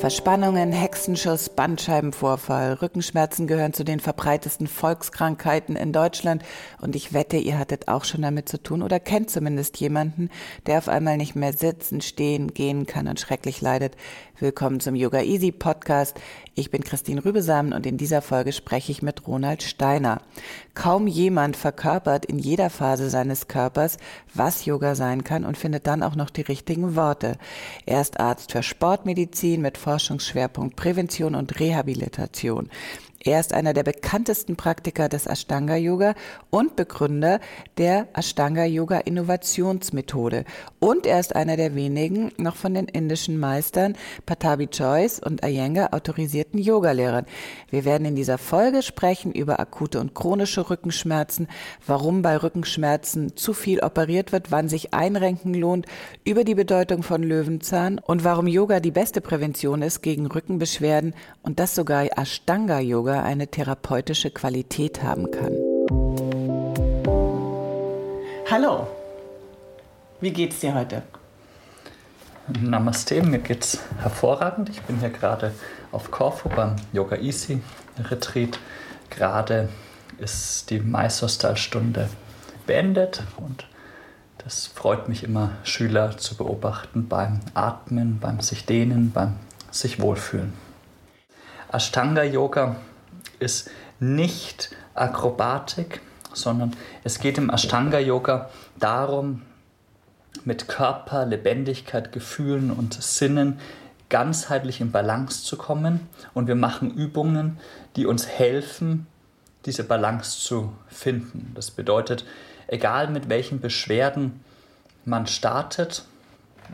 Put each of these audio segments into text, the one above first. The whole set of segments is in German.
Verspannungen, Hexenschuss, Bandscheibenvorfall, Rückenschmerzen gehören zu den verbreitesten Volkskrankheiten in Deutschland und ich wette, ihr hattet auch schon damit zu tun oder kennt zumindest jemanden, der auf einmal nicht mehr sitzen, stehen, gehen kann und schrecklich leidet. Willkommen zum Yoga Easy Podcast. Ich bin Christine Rübesamen und in dieser Folge spreche ich mit Ronald Steiner. Kaum jemand verkörpert in jeder Phase seines Körpers, was Yoga sein kann und findet dann auch noch die richtigen Worte. Er ist Arzt für Sportmedizin mit Forschungsschwerpunkt Prävention und Rehabilitation. Er ist einer der bekanntesten Praktiker des Ashtanga Yoga und Begründer der Ashtanga Yoga Innovationsmethode. Und er ist einer der wenigen noch von den indischen Meistern Patabi Choice und Iyengar autorisierten Yogalehrern. Wir werden in dieser Folge sprechen über akute und chronische Rückenschmerzen, warum bei Rückenschmerzen zu viel operiert wird, wann sich Einrenken lohnt, über die Bedeutung von Löwenzahn und warum Yoga die beste Prävention ist gegen Rückenbeschwerden und das sogar Ashtanga Yoga sogar eine therapeutische Qualität haben kann. Hallo, wie geht's dir heute? Namaste, mir geht's hervorragend. Ich bin hier gerade auf Korfu beim Yoga Easy Retreat. Gerade ist die Meisterstal-Stunde beendet und das freut mich immer, Schüler zu beobachten beim Atmen, beim sich dehnen, beim sich wohlfühlen. Ashtanga Yoga ist nicht Akrobatik, sondern es geht im Ashtanga-Yoga darum, mit Körper, Lebendigkeit, Gefühlen und Sinnen ganzheitlich in Balance zu kommen. Und wir machen Übungen, die uns helfen, diese Balance zu finden. Das bedeutet, egal mit welchen Beschwerden man startet,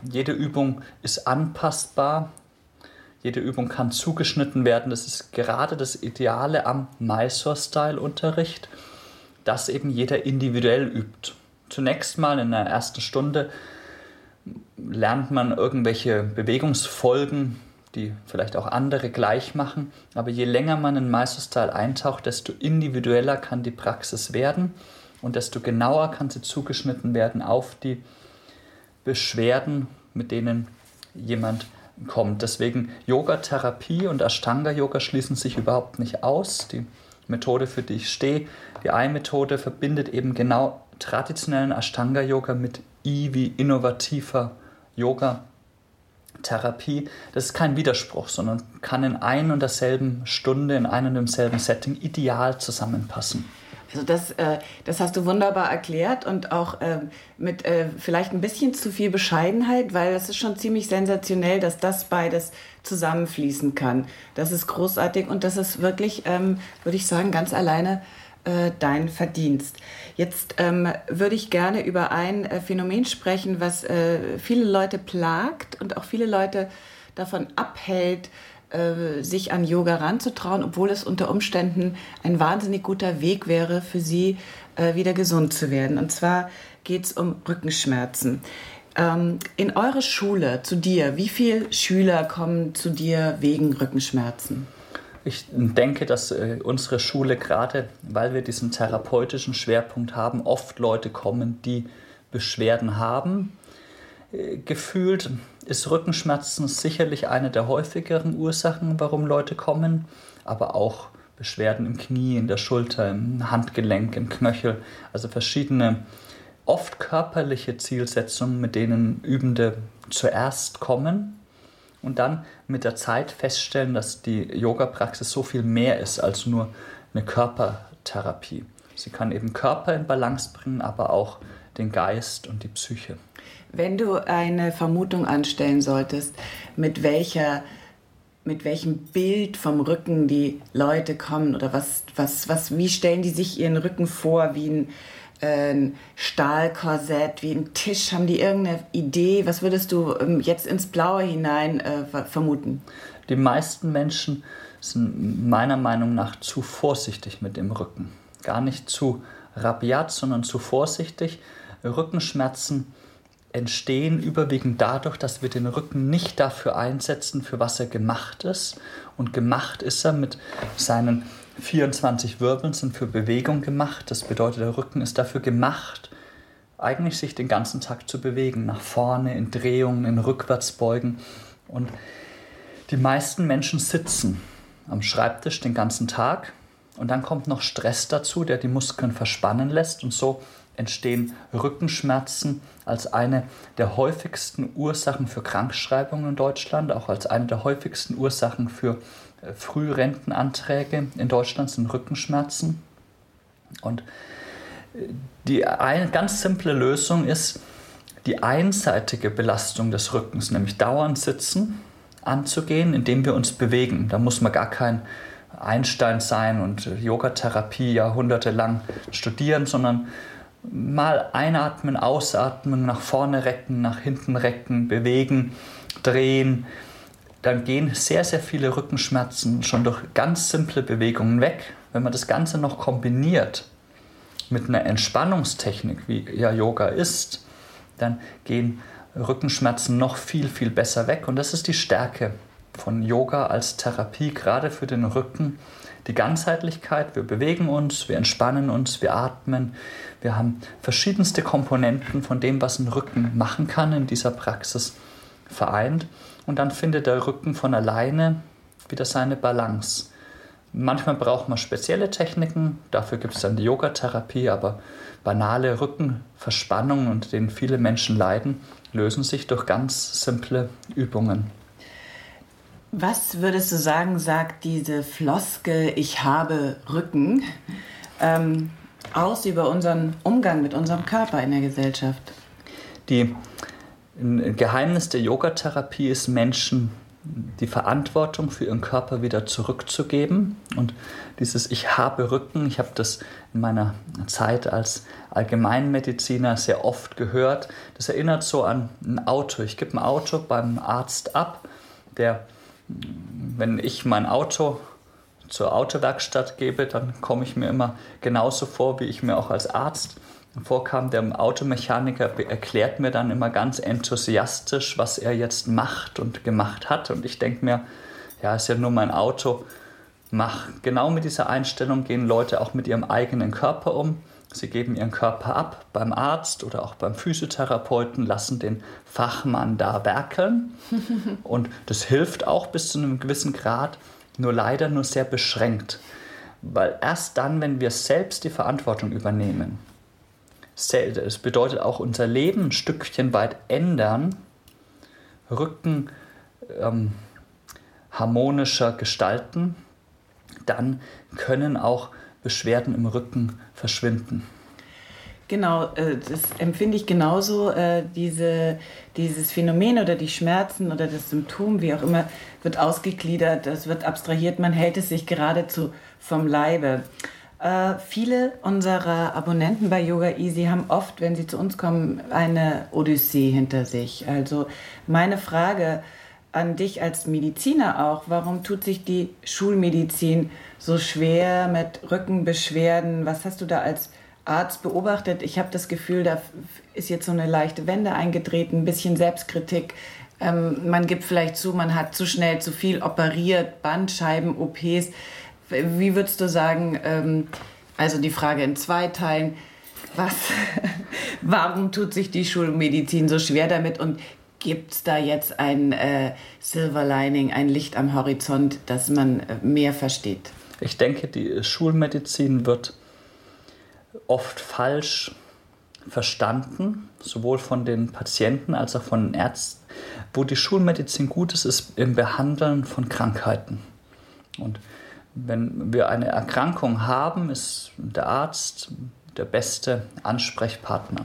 jede Übung ist anpassbar jede Übung kann zugeschnitten werden. Das ist gerade das Ideale am Mysore-Style-Unterricht, dass eben jeder individuell übt. Zunächst mal in der ersten Stunde lernt man irgendwelche Bewegungsfolgen, die vielleicht auch andere gleich machen. Aber je länger man in Mysore-Style eintaucht, desto individueller kann die Praxis werden und desto genauer kann sie zugeschnitten werden auf die Beschwerden, mit denen jemand kommt. Deswegen Yoga-Therapie und Ashtanga-Yoga schließen sich überhaupt nicht aus. Die Methode, für die ich stehe, die Ei-Methode verbindet eben genau traditionellen Ashtanga-Yoga mit I wie innovativer Yoga. Therapie, das ist kein Widerspruch, sondern kann in ein und derselben Stunde, in einem und demselben Setting ideal zusammenpassen. Also das, äh, das hast du wunderbar erklärt und auch äh, mit äh, vielleicht ein bisschen zu viel Bescheidenheit, weil das ist schon ziemlich sensationell, dass das beides zusammenfließen kann. Das ist großartig und das ist wirklich, ähm, würde ich sagen, ganz alleine äh, dein Verdienst. Jetzt ähm, würde ich gerne über ein äh, Phänomen sprechen, was äh, viele Leute plagt und auch viele Leute davon abhält, sich an Yoga ranzutrauen, obwohl es unter Umständen ein wahnsinnig guter Weg wäre, für sie äh, wieder gesund zu werden. Und zwar geht es um Rückenschmerzen. Ähm, in eure Schule, zu dir, wie viele Schüler kommen zu dir wegen Rückenschmerzen? Ich denke, dass äh, unsere Schule gerade, weil wir diesen therapeutischen Schwerpunkt haben, oft Leute kommen, die Beschwerden haben. Äh, gefühlt ist Rückenschmerzen sicherlich eine der häufigeren Ursachen, warum Leute kommen, aber auch Beschwerden im Knie, in der Schulter, im Handgelenk, im Knöchel, also verschiedene oft körperliche Zielsetzungen, mit denen Übende zuerst kommen. und dann mit der Zeit feststellen, dass die Yoga-Praxis so viel mehr ist als nur eine Körpertherapie. Sie kann eben Körper in Balance bringen, aber auch den Geist und die Psyche. Wenn du eine Vermutung anstellen solltest, mit welcher mit welchem Bild vom Rücken die Leute kommen oder was, was, was, wie stellen die sich ihren Rücken vor, wie ein, äh, ein Stahlkorsett, wie ein Tisch, haben die irgendeine Idee? Was würdest du ähm, jetzt ins Blaue hinein äh, vermuten? Die meisten Menschen sind meiner Meinung nach zu vorsichtig mit dem Rücken. Gar nicht zu rabiat, sondern zu vorsichtig. Rückenschmerzen entstehen überwiegend dadurch, dass wir den Rücken nicht dafür einsetzen, für was er gemacht ist. Und gemacht ist er mit seinen 24 Wirbeln, sind für Bewegung gemacht. Das bedeutet, der Rücken ist dafür gemacht, eigentlich sich den ganzen Tag zu bewegen, nach vorne, in Drehungen, in Rückwärtsbeugen. Und die meisten Menschen sitzen am Schreibtisch den ganzen Tag und dann kommt noch Stress dazu, der die Muskeln verspannen lässt und so entstehen Rückenschmerzen als eine der häufigsten Ursachen für Krankschreibungen in Deutschland, auch als eine der häufigsten Ursachen für äh, Frührentenanträge in Deutschland sind Rückenschmerzen. Und äh, die eine ganz simple Lösung ist, die einseitige Belastung des Rückens, nämlich dauernd sitzen, anzugehen, indem wir uns bewegen. Da muss man gar kein Einstein sein und Yogatherapie jahrhundertelang studieren, sondern mal einatmen, ausatmen, nach vorne recken, nach hinten recken, bewegen, drehen. Dann gehen sehr, sehr viele Rückenschmerzen schon durch ganz simple Bewegungen weg. Wenn man das Ganze noch kombiniert mit einer Entspannungstechnik, wie ja Yoga ist, dann gehen Rückenschmerzen noch viel, viel besser weg. Und das ist die Stärke von Yoga als Therapie, gerade für den Rücken. Die Ganzheitlichkeit, wir bewegen uns, wir entspannen uns, wir atmen, wir haben verschiedenste Komponenten von dem, was ein Rücken machen kann in dieser Praxis vereint. Und dann findet der Rücken von alleine wieder seine Balance. Manchmal braucht man spezielle Techniken, dafür gibt es dann die Yogatherapie, aber banale Rückenverspannungen, unter denen viele Menschen leiden, lösen sich durch ganz simple Übungen. Was würdest du sagen, sagt diese Floske, ich habe Rücken? Ähm, aus über unseren Umgang mit unserem Körper in der Gesellschaft? Die Geheimnis der Yogatherapie ist, Menschen die Verantwortung für ihren Körper wieder zurückzugeben. Und dieses Ich habe Rücken, ich habe das in meiner Zeit als Allgemeinmediziner sehr oft gehört. Das erinnert so an ein Auto. Ich gebe ein Auto beim Arzt ab, der, wenn ich mein Auto zur Autowerkstatt gebe, dann komme ich mir immer genauso vor, wie ich mir auch als Arzt vorkam. Der Automechaniker erklärt mir dann immer ganz enthusiastisch, was er jetzt macht und gemacht hat. Und ich denke mir, ja, ist ja nur mein Auto. Mach. Genau mit dieser Einstellung gehen Leute auch mit ihrem eigenen Körper um. Sie geben ihren Körper ab beim Arzt oder auch beim Physiotherapeuten, lassen den Fachmann da werkeln. Und das hilft auch bis zu einem gewissen Grad nur leider nur sehr beschränkt. Weil erst dann, wenn wir selbst die Verantwortung übernehmen, es bedeutet auch unser Leben ein Stückchen weit ändern, Rücken ähm, harmonischer gestalten, dann können auch Beschwerden im Rücken verschwinden. Genau, äh, das empfinde ich genauso. Äh, diese, dieses Phänomen oder die Schmerzen oder das Symptom, wie auch immer, wird ausgegliedert, es wird abstrahiert, man hält es sich geradezu vom Leibe. Äh, viele unserer Abonnenten bei Yoga Easy haben oft, wenn sie zu uns kommen, eine Odyssee hinter sich. Also meine Frage an dich als Mediziner auch, warum tut sich die Schulmedizin so schwer mit Rückenbeschwerden? Was hast du da als Arzt beobachtet. Ich habe das Gefühl, da ist jetzt so eine leichte Wende eingetreten, ein bisschen Selbstkritik. Ähm, man gibt vielleicht zu, man hat zu schnell zu viel operiert, Bandscheiben, OPs. Wie würdest du sagen, ähm, also die Frage in zwei Teilen, was, warum tut sich die Schulmedizin so schwer damit und gibt es da jetzt ein äh, Silver Lining, ein Licht am Horizont, dass man äh, mehr versteht? Ich denke, die Schulmedizin wird oft falsch verstanden, sowohl von den Patienten als auch von den Ärzten, wo die Schulmedizin gut ist, ist im Behandeln von Krankheiten. Und wenn wir eine Erkrankung haben, ist der Arzt der beste Ansprechpartner.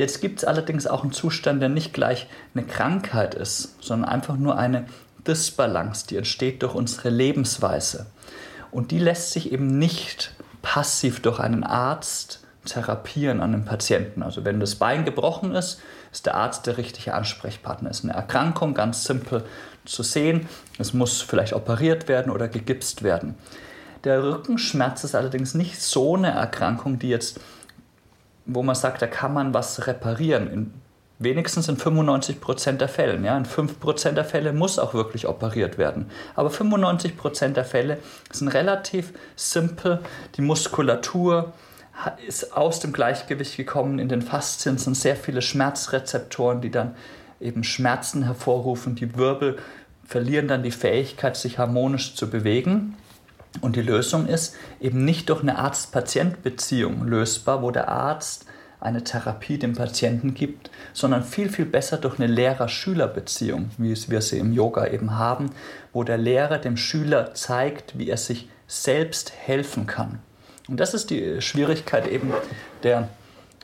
Jetzt gibt es allerdings auch einen Zustand, der nicht gleich eine Krankheit ist, sondern einfach nur eine Disbalance, die entsteht durch unsere Lebensweise. Und die lässt sich eben nicht passiv durch einen Arzt therapieren an einem Patienten. Also wenn das Bein gebrochen ist, ist der Arzt der richtige Ansprechpartner. Ist eine Erkrankung, ganz simpel zu sehen. Es muss vielleicht operiert werden oder gegipst werden. Der Rückenschmerz ist allerdings nicht so eine Erkrankung, die jetzt, wo man sagt, da kann man was reparieren. In, wenigstens in 95 Prozent der Fälle. Ja, in 5 Prozent der Fälle muss auch wirklich operiert werden. Aber 95 Prozent der Fälle sind relativ simpel. Die Muskulatur ist aus dem Gleichgewicht gekommen. In den Faszien sind sehr viele Schmerzrezeptoren, die dann eben Schmerzen hervorrufen. Die Wirbel verlieren dann die Fähigkeit, sich harmonisch zu bewegen. Und die Lösung ist eben nicht durch eine Arzt-Patient-Beziehung lösbar, wo der Arzt eine Therapie dem Patienten gibt, sondern viel, viel besser durch eine Lehrer-Schüler-Beziehung, wie wir sie im Yoga eben haben, wo der Lehrer dem Schüler zeigt, wie er sich selbst helfen kann. Und das ist die Schwierigkeit eben der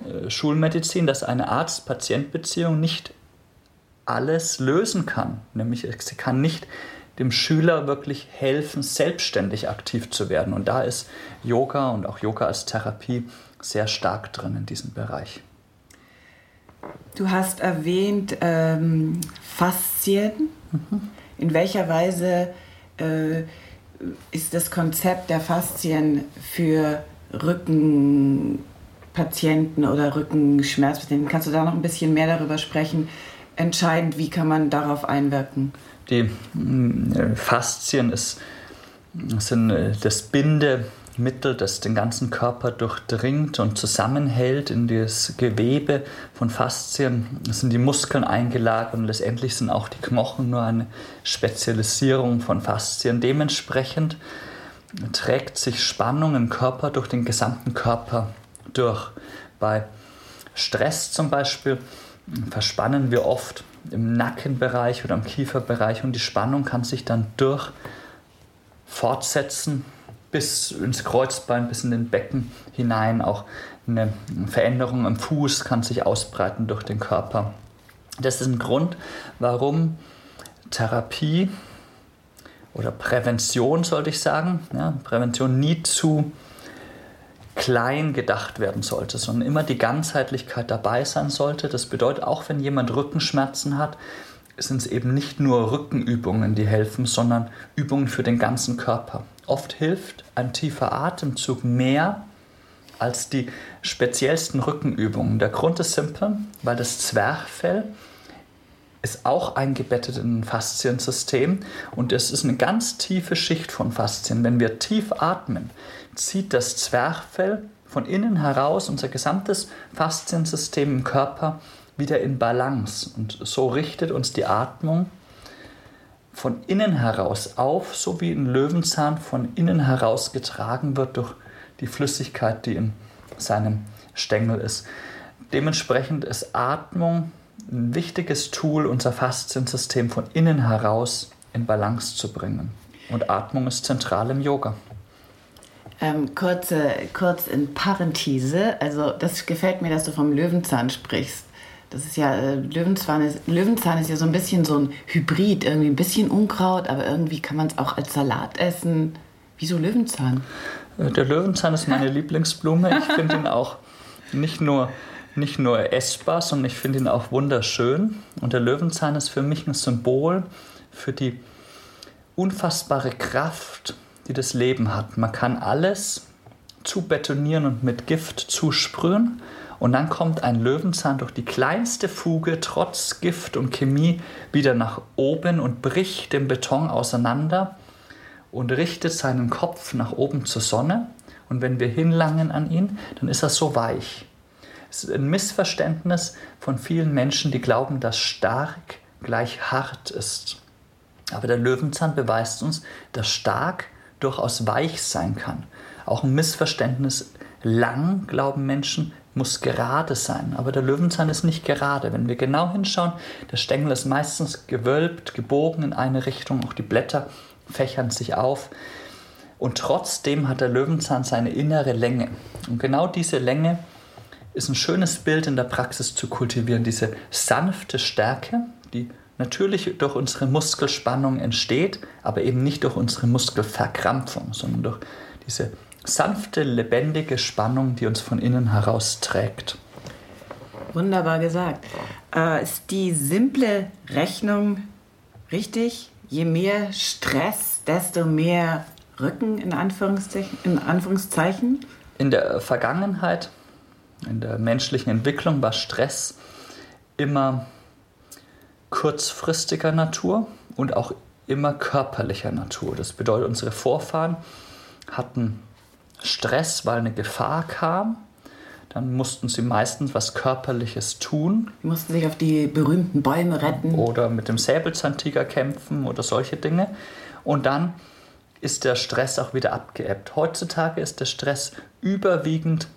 äh, Schulmedizin, dass eine Arzt-Patient-Beziehung nicht alles lösen kann. Nämlich sie kann nicht dem Schüler wirklich helfen, selbstständig aktiv zu werden. Und da ist Yoga und auch Yoga als Therapie sehr stark drin in diesem Bereich. Du hast erwähnt ähm, Faszien. Mhm. In welcher Weise äh, ist das Konzept der Faszien für Rückenpatienten oder Rückenschmerzpatienten? Kannst du da noch ein bisschen mehr darüber sprechen? Entscheidend, wie kann man darauf einwirken? Die mm, Faszien ist, sind äh, das Bindemittel, das den ganzen Körper durchdringt und zusammenhält in das Gewebe von Faszien. Sind die Muskeln eingelagert und letztendlich sind auch die Knochen nur eine Spezialisierung von Faszien. Dementsprechend trägt sich Spannung im Körper durch den gesamten Körper durch. Bei Stress zum Beispiel verspannen wir oft im Nackenbereich oder im Kieferbereich und die Spannung kann sich dann durch fortsetzen bis ins Kreuzbein, bis in den Becken hinein. Auch eine Veränderung am Fuß kann sich ausbreiten durch den Körper. Das ist ein Grund, warum Therapie oder Prävention, sollte ich sagen, ja, Prävention nie zu klein gedacht werden sollte, sondern immer die Ganzheitlichkeit dabei sein sollte. Das bedeutet, auch wenn jemand Rückenschmerzen hat, sind es eben nicht nur Rückenübungen, die helfen, sondern Übungen für den ganzen Körper. Oft hilft ein tiefer Atemzug mehr als die speziellsten Rückenübungen. Der Grund ist simpel, weil das Zwerchfell ist auch eingebettet in ein Fasziensystem und es ist eine ganz tiefe Schicht von Faszien. Wenn wir tief atmen, zieht das Zwerchfell von innen heraus unser gesamtes Fasziensystem im Körper wieder in Balance. Und so richtet uns die Atmung von innen heraus auf, so wie ein Löwenzahn von innen heraus getragen wird durch die Flüssigkeit, die in seinem Stängel ist. Dementsprechend ist Atmung ein wichtiges Tool, unser Fasziensystem von innen heraus in Balance zu bringen. Und Atmung ist zentral im Yoga. Ähm, kurze, kurz in Parenthese, also das gefällt mir, dass du vom Löwenzahn sprichst. Das ist ja, äh, Löwenzahn, ist, Löwenzahn ist ja so ein bisschen so ein Hybrid, irgendwie ein bisschen Unkraut, aber irgendwie kann man es auch als Salat essen. Wieso Löwenzahn? Äh, der Löwenzahn ist meine Lieblingsblume. Ich finde ihn auch nicht nur, nicht nur essbar, sondern ich finde ihn auch wunderschön. Und der Löwenzahn ist für mich ein Symbol für die unfassbare Kraft die das Leben hat. Man kann alles zu betonieren und mit Gift zusprühen und dann kommt ein Löwenzahn durch die kleinste Fuge trotz Gift und Chemie wieder nach oben und bricht den Beton auseinander und richtet seinen Kopf nach oben zur Sonne. Und wenn wir hinlangen an ihn, dann ist er so weich. Ein Missverständnis von vielen Menschen, die glauben, dass stark gleich hart ist. Aber der Löwenzahn beweist uns, dass stark durchaus weich sein kann. Auch ein Missverständnis, lang, glauben Menschen, muss gerade sein. Aber der Löwenzahn ist nicht gerade. Wenn wir genau hinschauen, der Stängel ist meistens gewölbt, gebogen in eine Richtung. Auch die Blätter fächern sich auf. Und trotzdem hat der Löwenzahn seine innere Länge. Und genau diese Länge ist ein schönes Bild in der Praxis zu kultivieren. Diese sanfte Stärke, die natürlich durch unsere Muskelspannung entsteht, aber eben nicht durch unsere Muskelverkrampfung, sondern durch diese sanfte, lebendige Spannung, die uns von innen heraus trägt. Wunderbar gesagt. Äh, ist die simple Rechnung richtig? Je mehr Stress, desto mehr Rücken in Anführungszeichen? In, Anführungszeichen? in der Vergangenheit, in der menschlichen Entwicklung war Stress immer kurzfristiger Natur und auch immer körperlicher Natur. Das bedeutet, unsere Vorfahren hatten Stress, weil eine Gefahr kam. Dann mussten sie meistens was Körperliches tun. Sie mussten sich auf die berühmten Bäume retten. Oder mit dem Säbelzahntiger kämpfen oder solche Dinge. Und dann ist der Stress auch wieder abgeebbt. Heutzutage ist der Stress überwiegend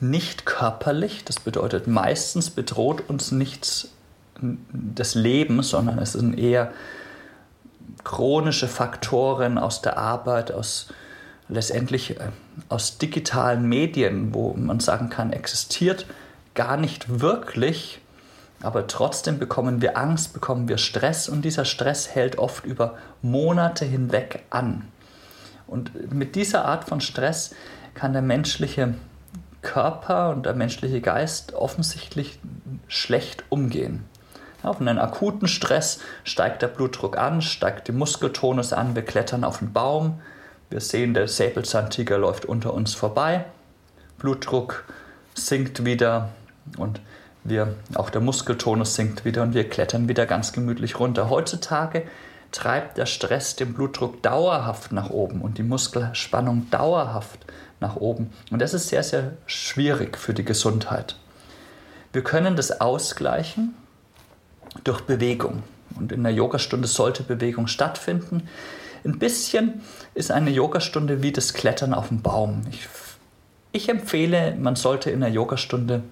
nicht körperlich. Das bedeutet, meistens bedroht uns nichts das Leben, sondern es sind eher chronische Faktoren aus der Arbeit, aus letztendlich äh, aus digitalen Medien, wo man sagen kann, existiert gar nicht wirklich, aber trotzdem bekommen wir Angst, bekommen wir Stress und dieser Stress hält oft über Monate hinweg an. Und mit dieser Art von Stress kann der menschliche Körper und der menschliche Geist offensichtlich schlecht umgehen. Auf einen akuten Stress steigt der Blutdruck an, steigt die Muskeltonus an, wir klettern auf den Baum, wir sehen, der Säbelzahntiger läuft unter uns vorbei. Blutdruck sinkt wieder und wir, auch der Muskeltonus sinkt wieder und wir klettern wieder ganz gemütlich runter. Heutzutage treibt der Stress den Blutdruck dauerhaft nach oben und die Muskelspannung dauerhaft nach oben. Und das ist sehr, sehr schwierig für die Gesundheit. Wir können das ausgleichen durch Bewegung. Und in der Yogastunde sollte Bewegung stattfinden. Ein bisschen ist eine Yogastunde wie das Klettern auf dem Baum. Ich, ich empfehle, man sollte in der Yogastunde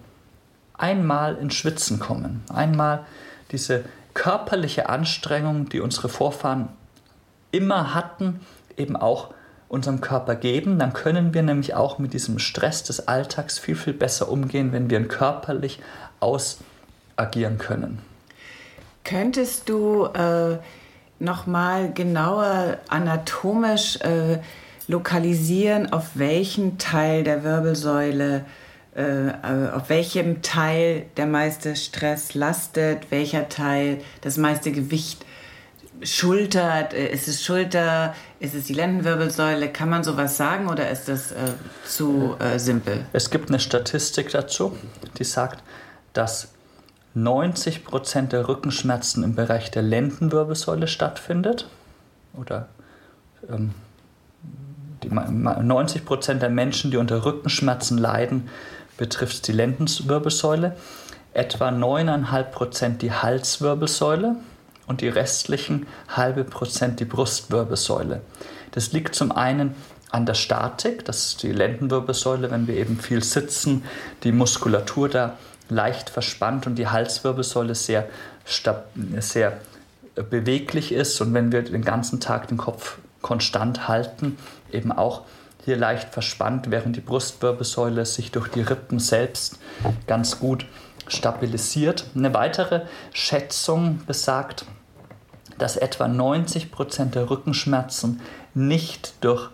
einmal ins Schwitzen kommen. Einmal diese körperliche Anstrengung, die unsere Vorfahren immer hatten, eben auch unserem Körper geben. Dann können wir nämlich auch mit diesem Stress des Alltags viel, viel besser umgehen, wenn wir ihn körperlich ausagieren können. Könntest du äh, nochmal genauer anatomisch äh, lokalisieren, auf welchen Teil der Wirbelsäule, äh, äh, auf welchem Teil der meiste Stress lastet, welcher Teil das meiste Gewicht schultert. Äh, ist es Schulter? Ist es die Lendenwirbelsäule? Kann man sowas sagen oder ist das äh, zu äh, simpel? Es gibt eine Statistik dazu, die sagt, dass 90 Prozent der Rückenschmerzen im Bereich der Lendenwirbelsäule stattfindet. Oder ähm, die, 90 Prozent der Menschen, die unter Rückenschmerzen leiden, betrifft die Lendenwirbelsäule. Etwa 9,5 Prozent die Halswirbelsäule und die restlichen halbe Prozent die Brustwirbelsäule. Das liegt zum einen an der Statik, das ist die Lendenwirbelsäule, wenn wir eben viel sitzen, die Muskulatur da leicht verspannt und die Halswirbelsäule sehr, sehr beweglich ist und wenn wir den ganzen Tag den Kopf konstant halten, eben auch hier leicht verspannt, während die Brustwirbelsäule sich durch die Rippen selbst ganz gut stabilisiert. Eine weitere Schätzung besagt, dass etwa 90 Prozent der Rückenschmerzen nicht durch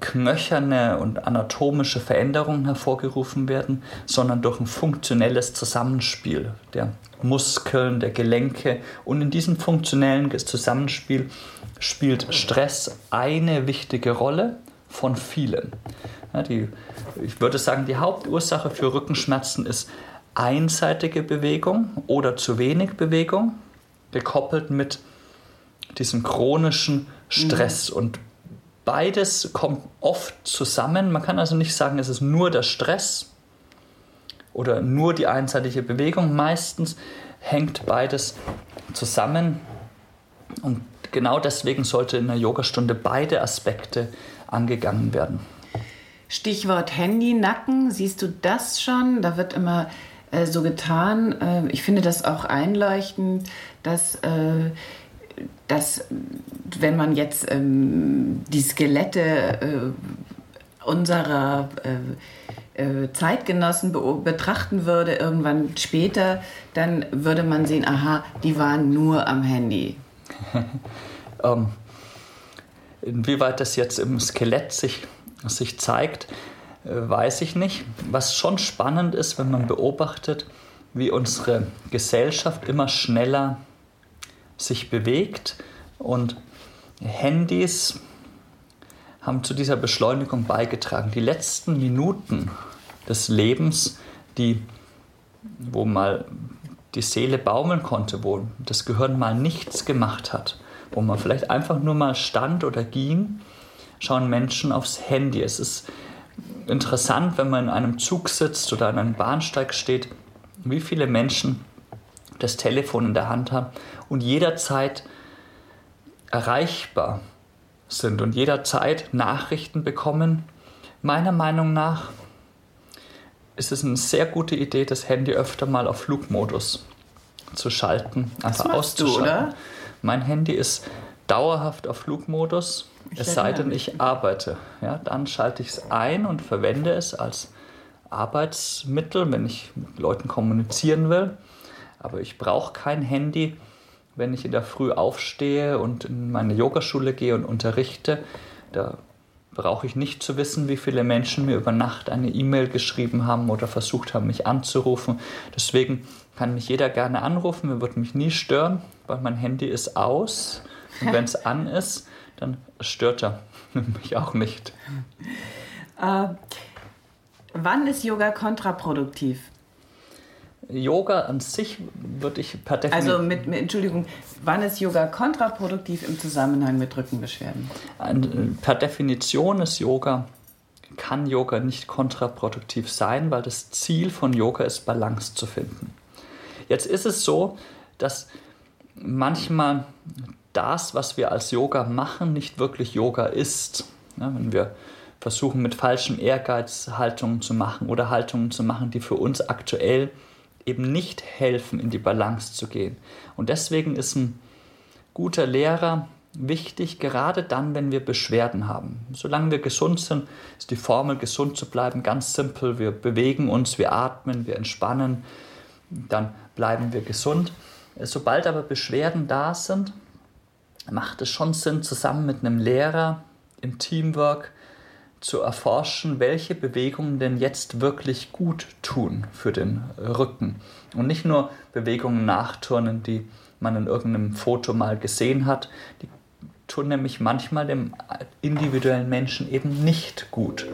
knöcherne und anatomische Veränderungen hervorgerufen werden, sondern durch ein funktionelles Zusammenspiel der Muskeln, der Gelenke. Und in diesem funktionellen Zusammenspiel spielt Stress eine wichtige Rolle von vielen. Ja, die, ich würde sagen, die Hauptursache für Rückenschmerzen ist einseitige Bewegung oder zu wenig Bewegung, gekoppelt mit diesem chronischen Stress. Mhm. Und beides kommt oft zusammen. Man kann also nicht sagen, es ist nur der Stress oder nur die einseitige Bewegung. Meistens hängt beides zusammen. Und genau deswegen sollte in der Yogastunde beide Aspekte angegangen werden. Stichwort Handy-Nacken, siehst du das schon? Da wird immer äh, so getan. Äh, ich finde das auch einleuchtend, dass, äh, dass wenn man jetzt ähm, die Skelette äh, unserer äh, Zeitgenossen betrachten würde, irgendwann später, dann würde man sehen, aha, die waren nur am Handy. ähm, inwieweit das jetzt im Skelett sich, sich zeigt, weiß ich nicht. Was schon spannend ist, wenn man beobachtet, wie unsere Gesellschaft immer schneller sich bewegt und Handys haben zu dieser Beschleunigung beigetragen. Die letzten Minuten des Lebens, die, wo mal die Seele baumeln konnte, wo das Gehirn mal nichts gemacht hat, wo man vielleicht einfach nur mal stand oder ging, schauen Menschen aufs Handy. Es ist interessant, wenn man in einem Zug sitzt oder an einem Bahnsteig steht, wie viele Menschen das Telefon in der Hand haben und jederzeit erreichbar sind und jederzeit Nachrichten bekommen. Meiner Meinung nach ist es eine sehr gute Idee, das Handy öfter mal auf Flugmodus zu schalten, einfach auszuschalten. Du, oder? Mein Handy ist dauerhaft auf Flugmodus, ich es sei denn, ich arbeite. Ja, dann schalte ich es ein und verwende es als Arbeitsmittel, wenn ich mit Leuten kommunizieren will. Aber ich brauche kein Handy, wenn ich in der Früh aufstehe und in meine Yogaschule gehe und unterrichte. Da brauche ich nicht zu wissen, wie viele Menschen mir über Nacht eine E-Mail geschrieben haben oder versucht haben, mich anzurufen. Deswegen kann mich jeder gerne anrufen, mir wird mich nie stören, weil mein Handy ist aus. Und wenn es an ist, dann stört er mich auch nicht. Äh, wann ist Yoga kontraproduktiv? Yoga an sich würde ich per Definition. Also mit, mit, Entschuldigung, wann ist Yoga kontraproduktiv im Zusammenhang mit Rückenbeschwerden? Per Definition ist Yoga, kann Yoga nicht kontraproduktiv sein, weil das Ziel von Yoga ist, Balance zu finden. Jetzt ist es so, dass manchmal das, was wir als Yoga machen, nicht wirklich Yoga ist. Ja, wenn wir versuchen, mit falschem Ehrgeiz Haltungen zu machen oder Haltungen zu machen, die für uns aktuell eben nicht helfen, in die Balance zu gehen. Und deswegen ist ein guter Lehrer wichtig, gerade dann, wenn wir Beschwerden haben. Solange wir gesund sind, ist die Formel, gesund zu bleiben, ganz simpel. Wir bewegen uns, wir atmen, wir entspannen, dann bleiben wir gesund. Sobald aber Beschwerden da sind, macht es schon Sinn, zusammen mit einem Lehrer im Teamwork zu erforschen, welche Bewegungen denn jetzt wirklich gut tun für den Rücken. Und nicht nur Bewegungen nachturnen, die man in irgendeinem Foto mal gesehen hat, die tun nämlich manchmal dem individuellen Menschen eben nicht gut.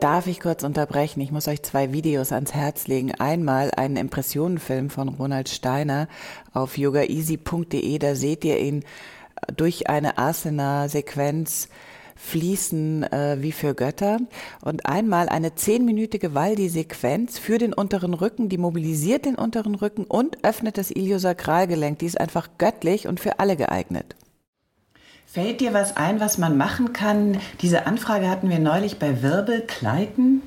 Darf ich kurz unterbrechen? Ich muss euch zwei Videos ans Herz legen. Einmal einen Impressionenfilm von Ronald Steiner auf yogaeasy.de. Da seht ihr ihn durch eine Asana-Sequenz fließen äh, wie für Götter. Und einmal eine zehnminütige Waldi-Sequenz für den unteren Rücken, die mobilisiert den unteren Rücken und öffnet das Iliosakralgelenk. Die ist einfach göttlich und für alle geeignet. Fällt dir was ein, was man machen kann? Diese Anfrage hatten wir neulich bei Wirbelgleiten.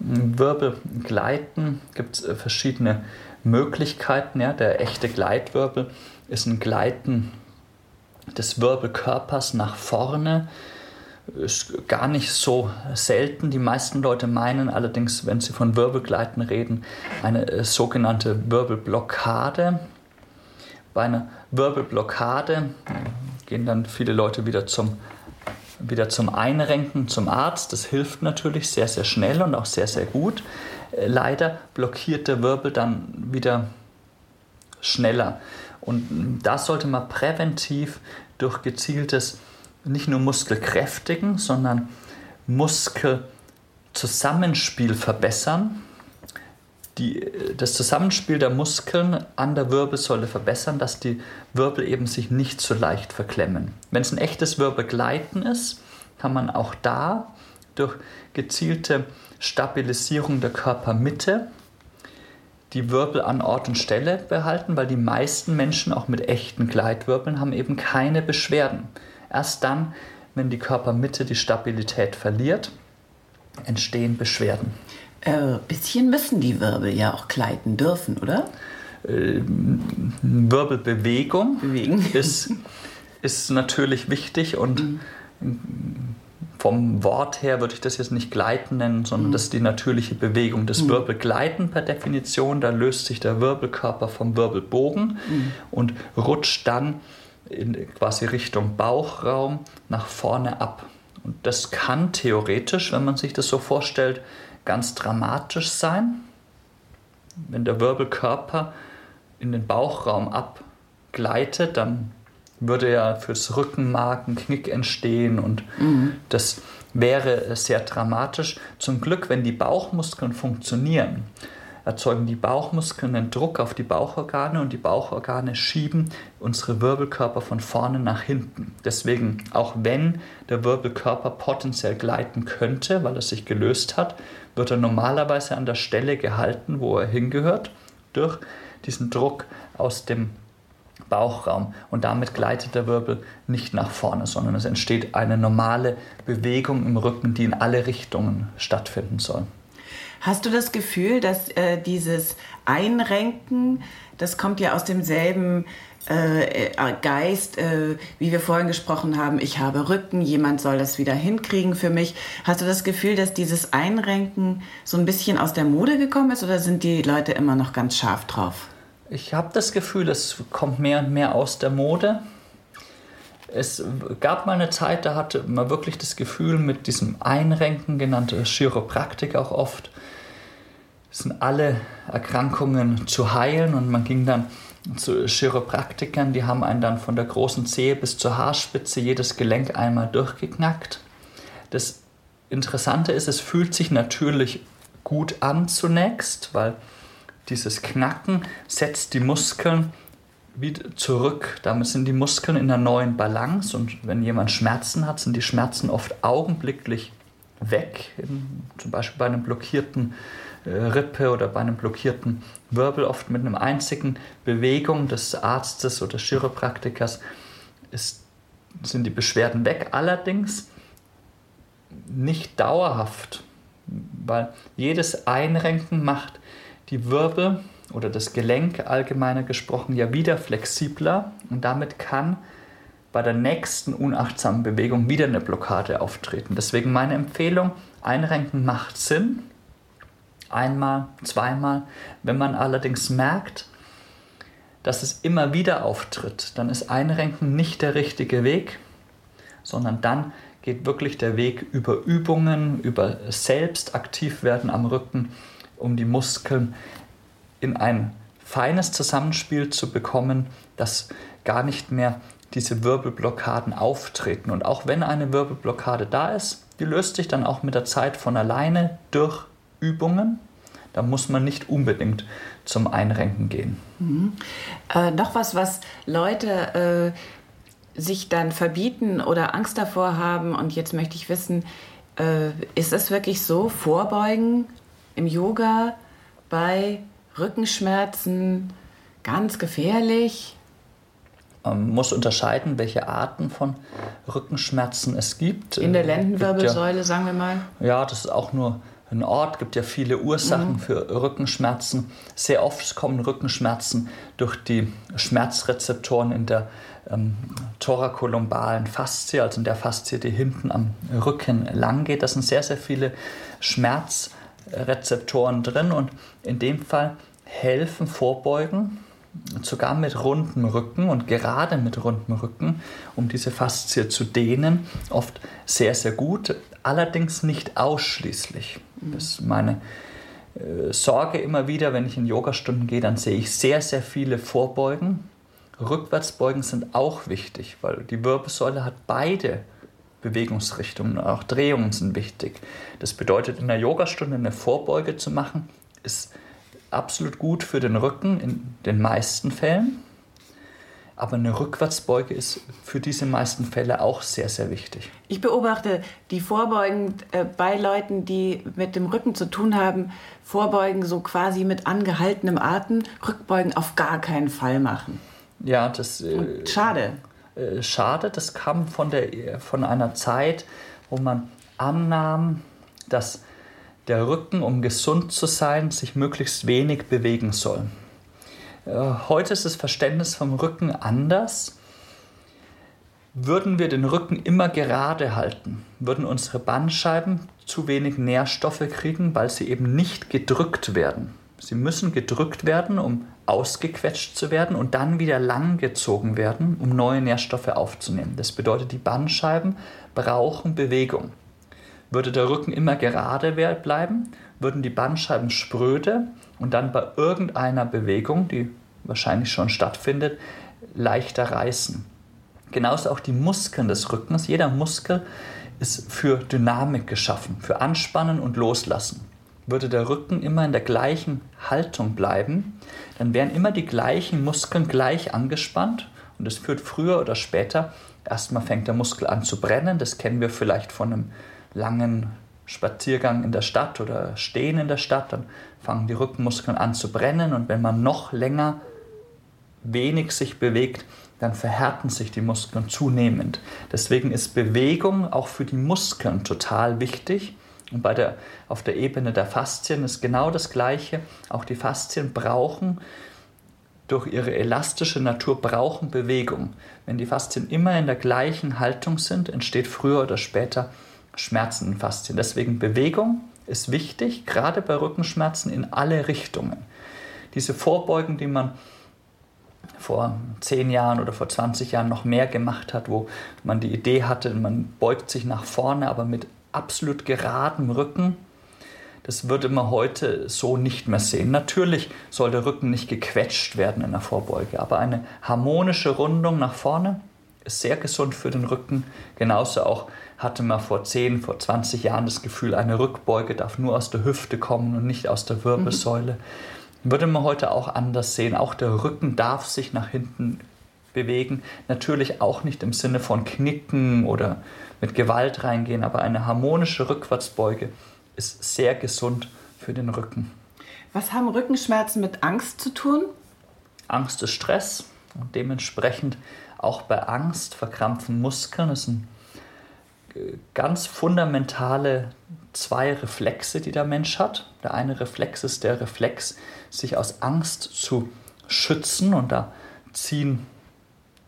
Wirbelgleiten gibt es äh, verschiedene Möglichkeiten. Ja. Der echte Gleitwirbel ist ein Gleiten des Wirbelkörpers nach vorne. Ist gar nicht so selten. Die meisten Leute meinen allerdings, wenn sie von Wirbelgleiten reden, eine äh, sogenannte Wirbelblockade. Bei einer Wirbelblockade gehen dann viele Leute wieder zum, wieder zum Einrenken, zum Arzt. Das hilft natürlich sehr, sehr schnell und auch sehr, sehr gut. Äh, leider blockiert der Wirbel dann wieder schneller. Und das sollte man präventiv durch gezieltes nicht nur Muskelkräftigen, sondern Muskelzusammenspiel verbessern die, das Zusammenspiel der Muskeln an der Wirbelsäule verbessern, dass die Wirbel eben sich nicht so leicht verklemmen. Wenn es ein echtes Wirbelgleiten ist, kann man auch da durch gezielte Stabilisierung der Körpermitte die Wirbel an Ort und Stelle behalten, weil die meisten Menschen auch mit echten Gleitwirbeln haben eben keine Beschwerden. Erst dann, wenn die Körpermitte die Stabilität verliert, entstehen Beschwerden. Äh, bisschen müssen die Wirbel ja auch gleiten dürfen, oder? Äh, Wirbelbewegung Bewegen. Ist, ist natürlich wichtig und mhm. vom Wort her würde ich das jetzt nicht gleiten nennen, sondern mhm. das ist die natürliche Bewegung. Das mhm. Wirbelgleiten per Definition, da löst sich der Wirbelkörper vom Wirbelbogen mhm. und rutscht dann in quasi Richtung Bauchraum nach vorne ab. Und das kann theoretisch, wenn man sich das so vorstellt, ganz dramatisch sein, wenn der Wirbelkörper in den Bauchraum abgleitet, dann würde ja fürs Rückenmark ein Knick entstehen und mhm. das wäre sehr dramatisch. Zum Glück, wenn die Bauchmuskeln funktionieren, erzeugen die Bauchmuskeln einen Druck auf die Bauchorgane und die Bauchorgane schieben unsere Wirbelkörper von vorne nach hinten. Deswegen, auch wenn der Wirbelkörper potenziell gleiten könnte, weil er sich gelöst hat, wird er normalerweise an der Stelle gehalten, wo er hingehört, durch diesen Druck aus dem Bauchraum und damit gleitet der Wirbel nicht nach vorne, sondern es entsteht eine normale Bewegung im Rücken, die in alle Richtungen stattfinden soll. Hast du das Gefühl, dass äh, dieses Einrenken, das kommt ja aus demselben äh, äh, Geist, äh, wie wir vorhin gesprochen haben, ich habe Rücken, jemand soll das wieder hinkriegen für mich. Hast du das Gefühl, dass dieses Einrenken so ein bisschen aus der Mode gekommen ist oder sind die Leute immer noch ganz scharf drauf? Ich habe das Gefühl, es kommt mehr und mehr aus der Mode. Es gab mal eine Zeit, da hatte man wirklich das Gefühl, mit diesem Einrenken, genannte Chiropraktik auch oft, sind alle Erkrankungen zu heilen und man ging dann zu Chiropraktikern, die haben einen dann von der großen Zehe bis zur Haarspitze jedes Gelenk einmal durchgeknackt. Das Interessante ist, es fühlt sich natürlich gut an zunächst, weil dieses Knacken setzt die Muskeln wieder zurück. Damit sind die Muskeln in einer neuen Balance und wenn jemand Schmerzen hat, sind die Schmerzen oft augenblicklich weg. zum Beispiel bei einem blockierten äh, Rippe oder bei einem blockierten Wirbel, oft mit einer einzigen Bewegung des Arztes oder Chiropraktikers ist, sind die Beschwerden weg. Allerdings nicht dauerhaft, weil jedes Einrenken macht die Wirbel oder das Gelenk allgemeiner gesprochen ja wieder flexibler und damit kann bei der nächsten unachtsamen Bewegung wieder eine Blockade auftreten. Deswegen meine Empfehlung, Einrenken macht Sinn, einmal, zweimal. Wenn man allerdings merkt, dass es immer wieder auftritt, dann ist Einrenken nicht der richtige Weg, sondern dann geht wirklich der Weg über Übungen, über selbst aktiv werden am Rücken, um die Muskeln in ein feines Zusammenspiel zu bekommen, dass gar nicht mehr diese Wirbelblockaden auftreten. Und auch wenn eine Wirbelblockade da ist, die löst sich dann auch mit der Zeit von alleine durch Übungen. Da muss man nicht unbedingt zum Einrenken gehen. Mhm. Äh, noch was, was Leute äh, sich dann verbieten oder Angst davor haben. Und jetzt möchte ich wissen, äh, ist es wirklich so, vorbeugen im Yoga bei Rückenschmerzen ganz gefährlich? Man muss unterscheiden, welche Arten von Rückenschmerzen es gibt. In der Lendenwirbelsäule, ja, sagen wir mal. Ja, das ist auch nur ein Ort, gibt ja viele Ursachen mhm. für Rückenschmerzen. Sehr oft kommen Rückenschmerzen durch die Schmerzrezeptoren in der ähm, thorakolumbalen Faszie, also in der Faszie, die hinten am Rücken lang geht. Das sind sehr, sehr viele Schmerzrezeptoren drin und in dem Fall helfen Vorbeugen sogar mit rundem Rücken und gerade mit rundem Rücken, um diese Faszie zu dehnen, oft sehr, sehr gut, allerdings nicht ausschließlich. Das ist meine äh, Sorge immer wieder, wenn ich in Yogastunden gehe, dann sehe ich sehr, sehr viele Vorbeugen. Rückwärtsbeugen sind auch wichtig, weil die Wirbelsäule hat beide Bewegungsrichtungen, auch Drehungen sind wichtig. Das bedeutet, in einer Yogastunde eine Vorbeuge zu machen, ist absolut gut für den Rücken in den meisten Fällen. Aber eine Rückwärtsbeuge ist für diese meisten Fälle auch sehr, sehr wichtig. Ich beobachte die Vorbeugen äh, bei Leuten, die mit dem Rücken zu tun haben, Vorbeugen so quasi mit angehaltenem Atem, Rückbeugen auf gar keinen Fall machen. Ja, das. Äh, schade. äh, schade. Das kam von, der, von einer Zeit, wo man annahm, dass der Rücken, um gesund zu sein, sich möglichst wenig bewegen soll. Äh, heute ist das Verständnis vom Rücken anders. Würden wir den Rücken immer gerade halten, würden unsere Bandscheiben zu wenig Nährstoffe kriegen, weil sie eben nicht gedrückt werden. Sie müssen gedrückt werden, um ausgequetscht zu werden und dann wieder langgezogen werden, um neue Nährstoffe aufzunehmen. Das bedeutet, die Bandscheiben brauchen Bewegung. Würde der Rücken immer gerade bleiben, würden die Bandscheiben spröde und dann bei irgendeiner Bewegung, die wahrscheinlich schon stattfindet, leichter reißen. Genauso auch die Muskeln des Rückens. Jeder Muskel ist für Dynamik geschaffen, für Anspannen und Loslassen. Würde der Rücken immer in der gleichen Haltung bleiben, dann wären immer die gleichen Muskeln gleich angespannt und es führt früher oder später, erstmal fängt der Muskel an zu brennen, das kennen wir vielleicht von einem langen Spaziergang in der Stadt oder Stehen in der Stadt, dann fangen die Rückenmuskeln an zu brennen und wenn man noch länger wenig sich bewegt, dann verhärten sich die Muskeln zunehmend. Deswegen ist Bewegung auch für die Muskeln total wichtig. Und bei der, auf der Ebene der Faszien ist genau das Gleiche. Auch die Faszien brauchen durch ihre elastische Natur brauchen Bewegung. Wenn die Faszien immer in der gleichen Haltung sind, entsteht früher oder später Schmerzen in Faszien. Deswegen Bewegung ist wichtig, gerade bei Rückenschmerzen in alle Richtungen. Diese Vorbeugen, die man vor zehn Jahren oder vor 20 Jahren noch mehr gemacht hat, wo man die Idee hatte, man beugt sich nach vorne, aber mit absolut geradem Rücken. Das würde man heute so nicht mehr sehen. Natürlich soll der Rücken nicht gequetscht werden in der Vorbeuge, aber eine harmonische Rundung nach vorne ist sehr gesund für den Rücken. Genauso auch hatte man vor 10, vor 20 Jahren das Gefühl, eine Rückbeuge darf nur aus der Hüfte kommen und nicht aus der Wirbelsäule. Mhm würde man heute auch anders sehen. Auch der Rücken darf sich nach hinten bewegen. Natürlich auch nicht im Sinne von knicken oder mit Gewalt reingehen, aber eine harmonische Rückwärtsbeuge ist sehr gesund für den Rücken. Was haben Rückenschmerzen mit Angst zu tun? Angst ist Stress und dementsprechend auch bei Angst verkrampfen Muskeln. Das sind äh, ganz fundamentale zwei Reflexe, die der Mensch hat. Der eine Reflex ist der Reflex, sich aus Angst zu schützen. Und da ziehen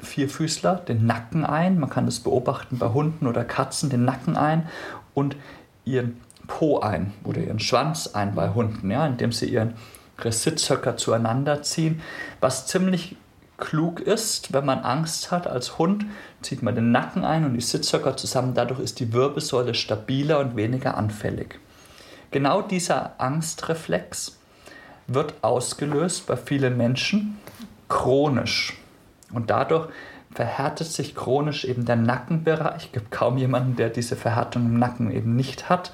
Vierfüßler den Nacken ein. Man kann das beobachten bei Hunden oder Katzen, den Nacken ein und ihren Po ein oder ihren Schwanz ein bei Hunden, ja, indem sie ihren Sitzhöcker zueinander ziehen. Was ziemlich klug ist, wenn man Angst hat als Hund, zieht man den Nacken ein und die Sitzhöcker zusammen. Dadurch ist die Wirbelsäule stabiler und weniger anfällig. Genau dieser Angstreflex wird ausgelöst bei vielen Menschen chronisch. Und dadurch verhärtet sich chronisch eben der Nackenbereich. Es gibt kaum jemanden, der diese Verhärtung im Nacken eben nicht hat.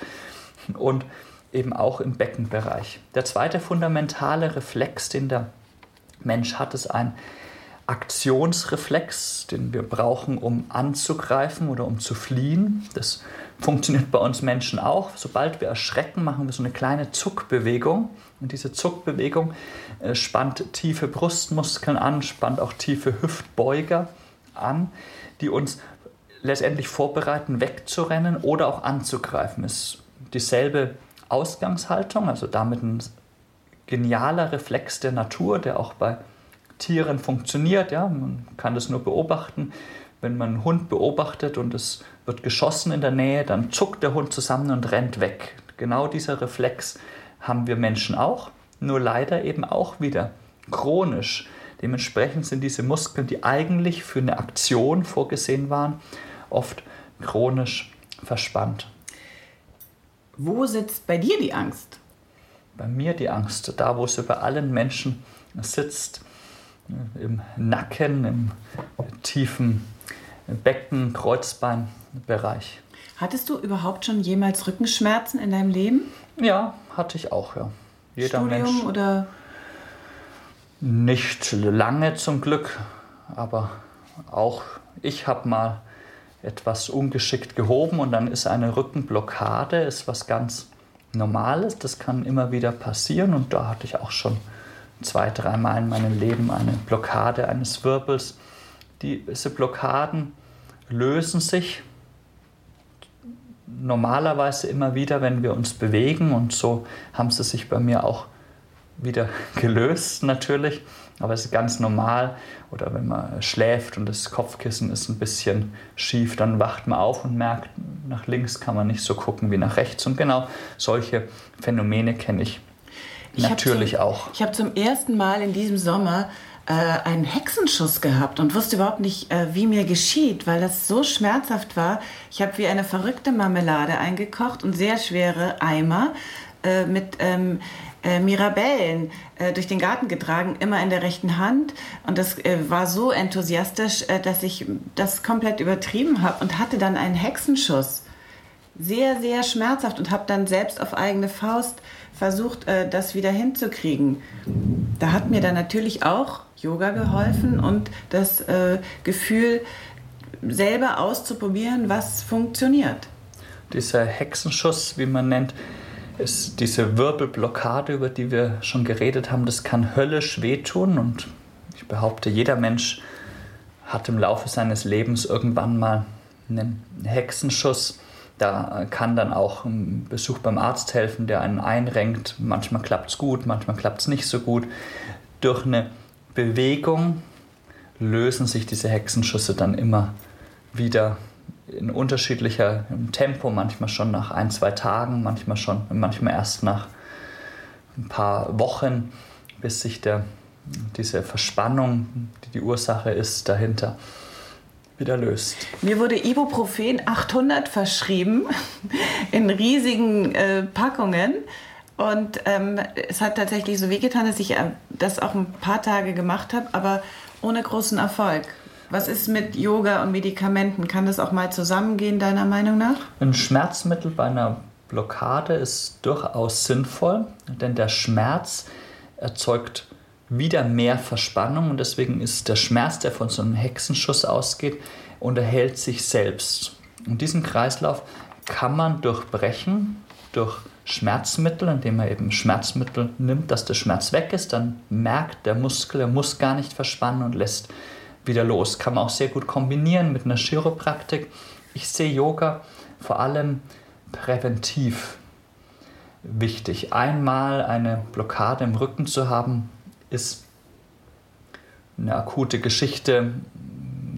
Und eben auch im Beckenbereich. Der zweite fundamentale Reflex, den der Mensch hat, ist ein Aktionsreflex, den wir brauchen, um anzugreifen oder um zu fliehen. Das funktioniert bei uns Menschen auch. Sobald wir erschrecken, machen wir so eine kleine Zuckbewegung. Und diese Zuckbewegung äh, spannt tiefe Brustmuskeln an, spannt auch tiefe Hüftbeuger an, die uns letztendlich vorbereiten, wegzurennen oder auch anzugreifen. Ist dieselbe Ausgangshaltung, also damit ein genialer Reflex der Natur, der auch bei Tieren funktioniert. Ja? Man kann das nur beobachten. Wenn man einen Hund beobachtet und es wird geschossen in der Nähe, dann zuckt der Hund zusammen und rennt weg. Genau dieser Reflex haben wir Menschen auch, nur leider eben auch wieder chronisch. Dementsprechend sind diese Muskeln, die eigentlich für eine Aktion vorgesehen waren, oft chronisch verspannt. Wo sitzt bei dir die Angst? Bei mir die Angst, da wo sie bei allen Menschen sitzt, im Nacken, im tiefen Becken, Kreuzbeinbereich. Hattest du überhaupt schon jemals Rückenschmerzen in deinem Leben? Ja, hatte ich auch, ja. Jeder Studium Mensch. oder? Nicht lange zum Glück, aber auch ich habe mal etwas ungeschickt gehoben und dann ist eine Rückenblockade, ist was ganz Normales. Das kann immer wieder passieren und da hatte ich auch schon zwei, dreimal in meinem Leben eine Blockade eines Wirbels, diese Blockaden lösen sich normalerweise immer wieder, wenn wir uns bewegen und so haben sie sich bei mir auch wieder gelöst natürlich, aber es ist ganz normal. Oder wenn man schläft und das Kopfkissen ist ein bisschen schief, dann wacht man auf und merkt, nach links kann man nicht so gucken wie nach rechts. Und genau solche Phänomene kenne ich, ich natürlich zum, auch. Ich habe zum ersten Mal in diesem Sommer äh, einen Hexenschuss gehabt und wusste überhaupt nicht, äh, wie mir geschieht, weil das so schmerzhaft war. Ich habe wie eine verrückte Marmelade eingekocht und sehr schwere Eimer äh, mit ähm, äh, Mirabellen äh, durch den Garten getragen, immer in der rechten Hand. Und das äh, war so enthusiastisch, dass ich das komplett übertrieben habe und hatte dann einen Hexenschuss. Sehr, sehr schmerzhaft und habe dann selbst auf eigene Faust versucht, äh, das wieder hinzukriegen. Da hat mir dann natürlich auch Yoga geholfen und das äh, Gefühl, selber auszuprobieren, was funktioniert. Dieser Hexenschuss, wie man nennt, ist diese Wirbelblockade, über die wir schon geredet haben, das kann höllisch wehtun und ich behaupte, jeder Mensch hat im Laufe seines Lebens irgendwann mal einen Hexenschuss. Da kann dann auch ein Besuch beim Arzt helfen, der einen einrenkt. Manchmal klappt es gut, manchmal klappt es nicht so gut. Durch eine Bewegung lösen sich diese Hexenschüsse dann immer wieder in unterschiedlicher Tempo, manchmal schon nach ein, zwei Tagen, manchmal schon, manchmal erst nach ein paar Wochen, bis sich der, diese Verspannung, die die Ursache ist, dahinter wieder löst. Mir wurde Ibuprofen 800 verschrieben in riesigen äh, Packungen. Und ähm, es hat tatsächlich so wehgetan, dass ich äh, das auch ein paar Tage gemacht habe, aber ohne großen Erfolg. Was ist mit Yoga und Medikamenten? Kann das auch mal zusammengehen, deiner Meinung nach? Ein Schmerzmittel bei einer Blockade ist durchaus sinnvoll, denn der Schmerz erzeugt wieder mehr Verspannung und deswegen ist der Schmerz, der von so einem Hexenschuss ausgeht, unterhält sich selbst. Und diesen Kreislauf kann man durchbrechen durch Schmerzmittel, indem man eben Schmerzmittel nimmt, dass der Schmerz weg ist, dann merkt der Muskel, er muss gar nicht verspannen und lässt wieder los. Kann man auch sehr gut kombinieren mit einer Chiropraktik. Ich sehe Yoga vor allem präventiv wichtig. Einmal eine Blockade im Rücken zu haben, ist eine akute Geschichte,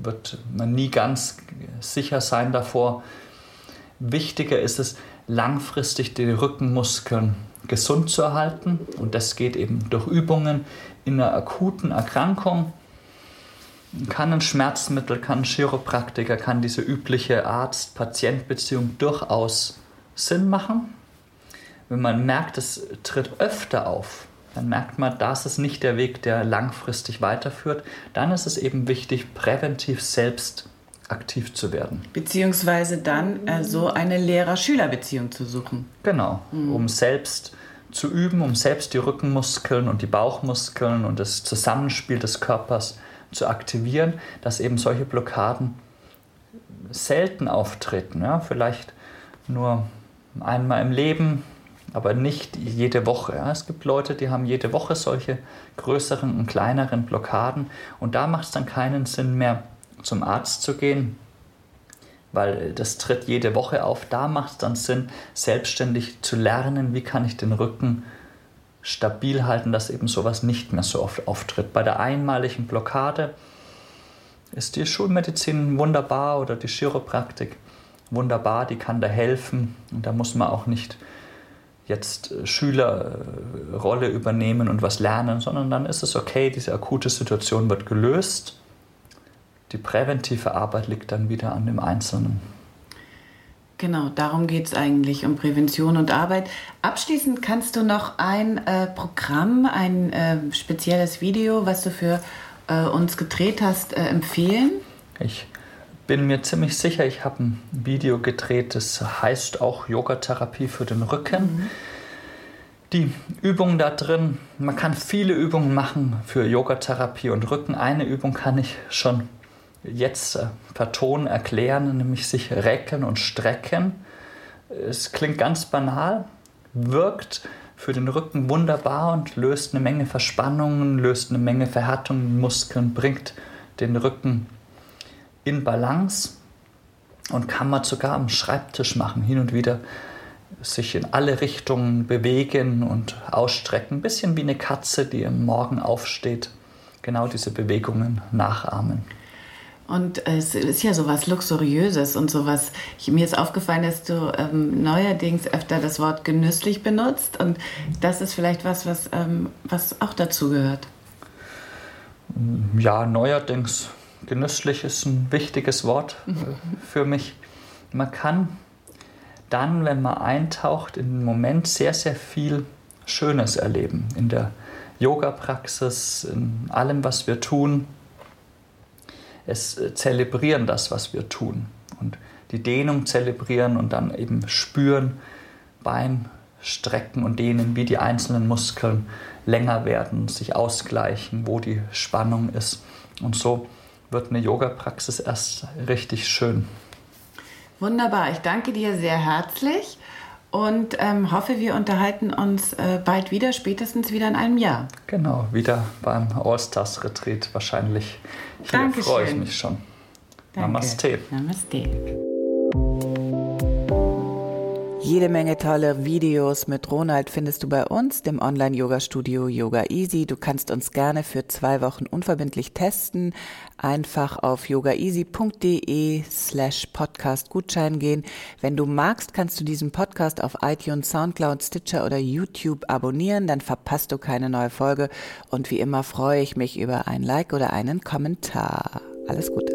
wird man nie ganz sicher sein davor. Wichtiger ist es, langfristig die Rückenmuskeln gesund zu erhalten und das geht eben durch Übungen in einer akuten Erkrankung kann ein Schmerzmittel, kann ein Chiropraktiker, kann diese übliche Arzt-Patient-Beziehung durchaus Sinn machen. Wenn man merkt, es tritt öfter auf, dann merkt man, das ist nicht der Weg, der langfristig weiterführt. Dann ist es eben wichtig, präventiv selbst aktiv zu werden. Beziehungsweise dann äh, so eine Lehrer-Schüler-Beziehung zu suchen. Genau, mhm. um selbst zu üben, um selbst die Rückenmuskeln und die Bauchmuskeln und das Zusammenspiel des Körpers zu aktivieren, dass eben solche Blockaden selten auftreten. Ja? Vielleicht nur einmal im Leben, aber nicht jede Woche. Es gibt Leute, die haben jede Woche solche größeren und kleineren Blockaden und da macht es dann keinen Sinn mehr, zum Arzt zu gehen, weil das tritt jede Woche auf. Da macht es dann Sinn, selbstständig zu lernen, wie kann ich den Rücken stabil halten, dass eben sowas nicht mehr so oft auftritt. Bei der einmaligen Blockade ist die Schulmedizin wunderbar oder die Chiropraktik wunderbar, die kann da helfen und da muss man auch nicht jetzt äh, Schülerrolle übernehmen und was lernen, sondern dann ist es okay, diese akute Situation wird gelöst. Die präventive Arbeit liegt dann wieder an dem Einzelnen. Genau, darum geht es eigentlich, um Prävention und Arbeit. Abschließend kannst du noch ein äh, Programm, ein äh, spezielles Video, was du für äh, uns gedreht hast, äh, empfehlen? Ich bin mir ziemlich sicher, ich habe ein Video gedreht, das heißt auch Yogatherapie für den Rücken. Mhm. Die Übungen da drin, man kann viele Übungen machen für Yogatherapie und Rücken. Eine Übung kann ich schon jetzt äh, per Ton erklären, nämlich sich recken und strecken. Es klingt ganz banal, wirkt für den Rücken wunderbar und löst eine Menge Verspannungen, löst eine Menge Verhärtungen in Muskeln, bringt den Rücken in Balance und kann man sogar am Schreibtisch machen, hin und wieder sich in alle Richtungen bewegen und ausstrecken. Ein bisschen wie eine Katze, die am Morgen aufsteht. Genau diese Bewegungen nachahmen. Und es ist ja so was Luxuriöses und sowas. Ich, mir ist aufgefallen, dass du ähm, neuerdings öfter das Wort genüsslich benutzt. Und das ist vielleicht was, was, ähm, was auch dazu gehört. Ja, neuerdings genüsslich ist ein wichtiges Wort äh, für mich. Man kann dann, wenn man eintaucht, in den Moment sehr, sehr viel Schönes erleben. In der Yoga-Praxis, in allem, was wir tun es äh, zelebrieren das, was wir tun. Und die Dehnung zelebrieren und dann eben spüren beim Strecken und Dehnen, wie die einzelnen Muskeln länger werden, sich ausgleichen, wo die Spannung ist. Und so wird eine Yoga-Praxis erst richtig schön. Wunderbar, ich danke dir sehr herzlich und ähm, hoffe, wir unterhalten uns äh, bald wieder, spätestens wieder in einem Jahr. Genau, wieder beim Allstars Retreat wahrscheinlich. Hier freue ich mich schon. Danke. Namaste. Namaste. Jede Menge tolle Videos mit Ronald findest du bei uns, dem Online-Yoga-Studio Yoga Easy. Du kannst uns gerne für zwei Wochen unverbindlich testen. Einfach auf yogaeasy.de slash podcast Gutschein gehen. Wenn du magst, kannst du diesen Podcast auf iTunes, Soundcloud, Stitcher oder YouTube abonnieren. Dann verpasst du keine neue Folge. Und wie immer freue ich mich über ein Like oder einen Kommentar. Alles Gute.